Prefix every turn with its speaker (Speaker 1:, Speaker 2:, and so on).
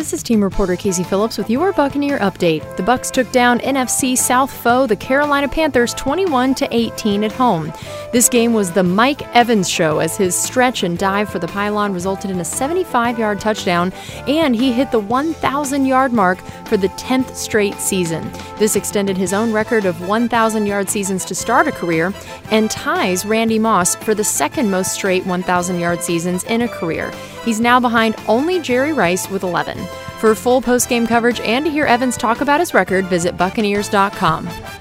Speaker 1: This is team reporter Casey Phillips with your Buccaneer update. The Bucs took down NFC South foe the Carolina Panthers 21 to 18 at home. This game was the Mike Evans show as his stretch and dive for the pylon resulted in a 75-yard touchdown and he hit the 1,000-yard mark for the 10th straight season. This extended his own record of 1,000-yard seasons to start a career and ties Randy Moss for the second most straight 1,000-yard seasons in a career. He's now behind only Jerry Rice with 11. For full post-game coverage and to hear Evans talk about his record, visit Buccaneers.com.